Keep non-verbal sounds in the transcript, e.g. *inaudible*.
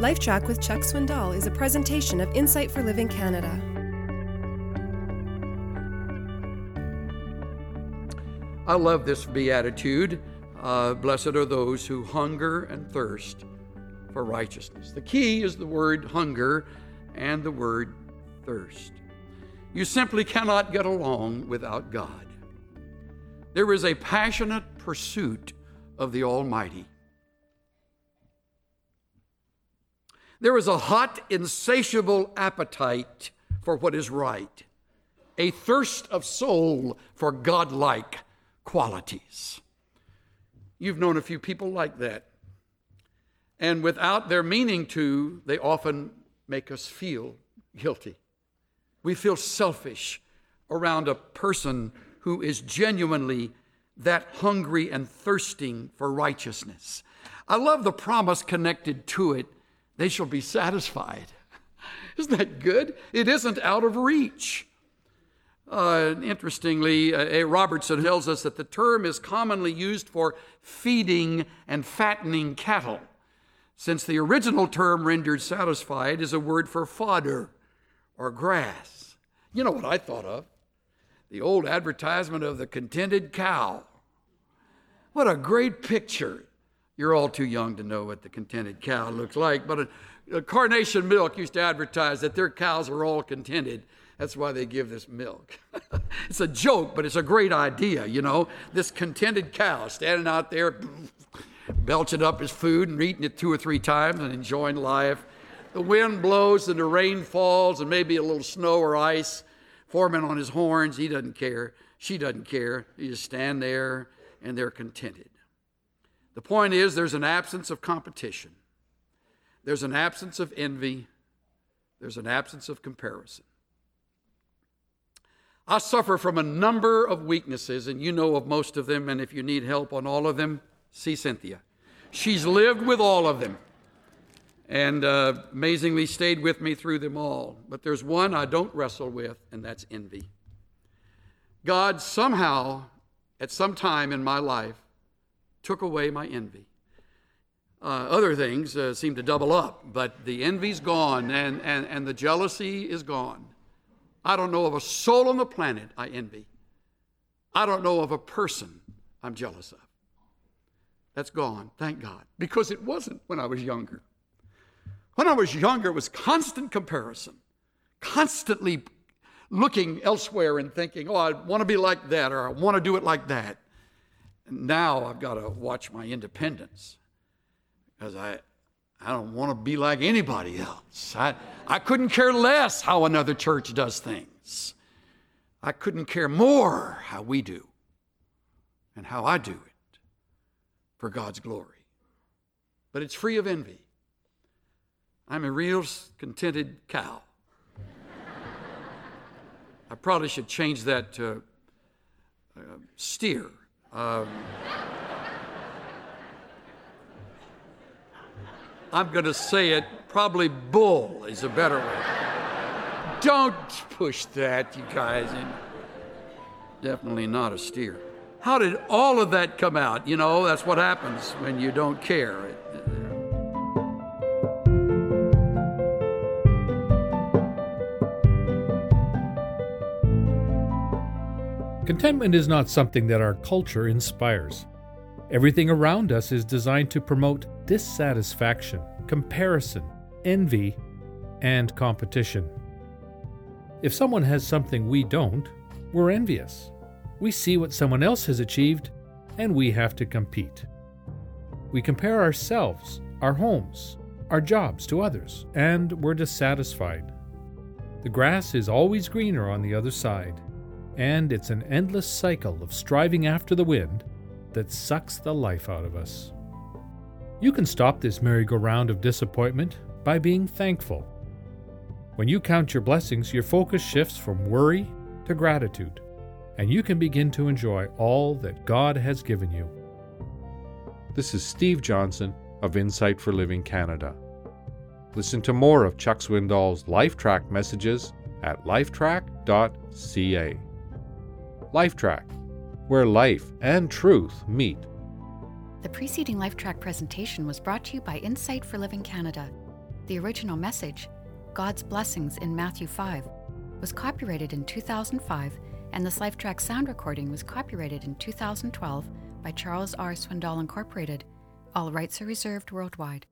LifeTrack with Chuck Swindoll is a presentation of Insight for Living Canada. I love this beatitude. Uh, Blessed are those who hunger and thirst for righteousness. The key is the word hunger and the word thirst. You simply cannot get along without God. There is a passionate pursuit of the Almighty. There is a hot, insatiable appetite for what is right, a thirst of soul for godlike qualities. You've known a few people like that. And without their meaning to, they often make us feel guilty. We feel selfish around a person who is genuinely that hungry and thirsting for righteousness. I love the promise connected to it they shall be satisfied. *laughs* Isn't that good? It isn't out of reach. Uh, interestingly, uh, A. Robertson tells us that the term is commonly used for feeding and fattening cattle, since the original term rendered satisfied is a word for fodder or grass. You know what I thought of? The old advertisement of the contented cow. What a great picture. You're all too young to know what the contented cow looks like, but a, a Carnation Milk used to advertise that their cows are all contented. That's why they give this milk. *laughs* it's a joke, but it's a great idea, you know. This contented cow standing out there, *sniffs* belching up his food and eating it two or three times and enjoying life. The wind blows and the rain falls and maybe a little snow or ice forming on his horns. He doesn't care. She doesn't care. He just stand there and they're contented. The point is, there's an absence of competition, there's an absence of envy, there's an absence of comparison. I suffer from a number of weaknesses, and you know of most of them, and if you need help on all of them, see Cynthia. She's lived with all of them and uh, amazingly stayed with me through them all. But there's one I don't wrestle with, and that's envy. God somehow, at some time in my life, took away my envy. Uh, other things uh, seem to double up, but the envy's gone and, and, and the jealousy is gone. I don't know of a soul on the planet I envy. I don't know of a person I'm jealous of. That's gone, thank God, because it wasn't when I was younger. When I was younger, it was constant comparison, constantly looking elsewhere and thinking, oh, I want to be like that or I want to do it like that. Now I've got to watch my independence because I, I don't want to be like anybody else. I, I couldn't care less how another church does things. I couldn't care more how we do and how I do it for God's glory. But it's free of envy. I'm a real contented cow. I probably should change that to uh, steer. Um, I'm going to say it, probably bull is a better way. Don't push that, you guys. Definitely not a steer. How did all of that come out? You know, that's what happens when you don't care. Contentment is not something that our culture inspires. Everything around us is designed to promote dissatisfaction, comparison, envy, and competition. If someone has something we don't, we're envious. We see what someone else has achieved, and we have to compete. We compare ourselves, our homes, our jobs to others, and we're dissatisfied. The grass is always greener on the other side and it's an endless cycle of striving after the wind that sucks the life out of us. You can stop this merry-go-round of disappointment by being thankful. When you count your blessings, your focus shifts from worry to gratitude, and you can begin to enjoy all that God has given you. This is Steve Johnson of Insight for Living Canada. Listen to more of Chuck Swindoll's LifeTrack messages at lifetrack.ca. LifeTrack, where life and truth meet. The preceding LifeTrack presentation was brought to you by Insight for Living Canada. The original message, God's Blessings in Matthew 5, was copyrighted in 2005, and this LifeTrack sound recording was copyrighted in 2012 by Charles R. Swindoll Incorporated. All rights are reserved worldwide.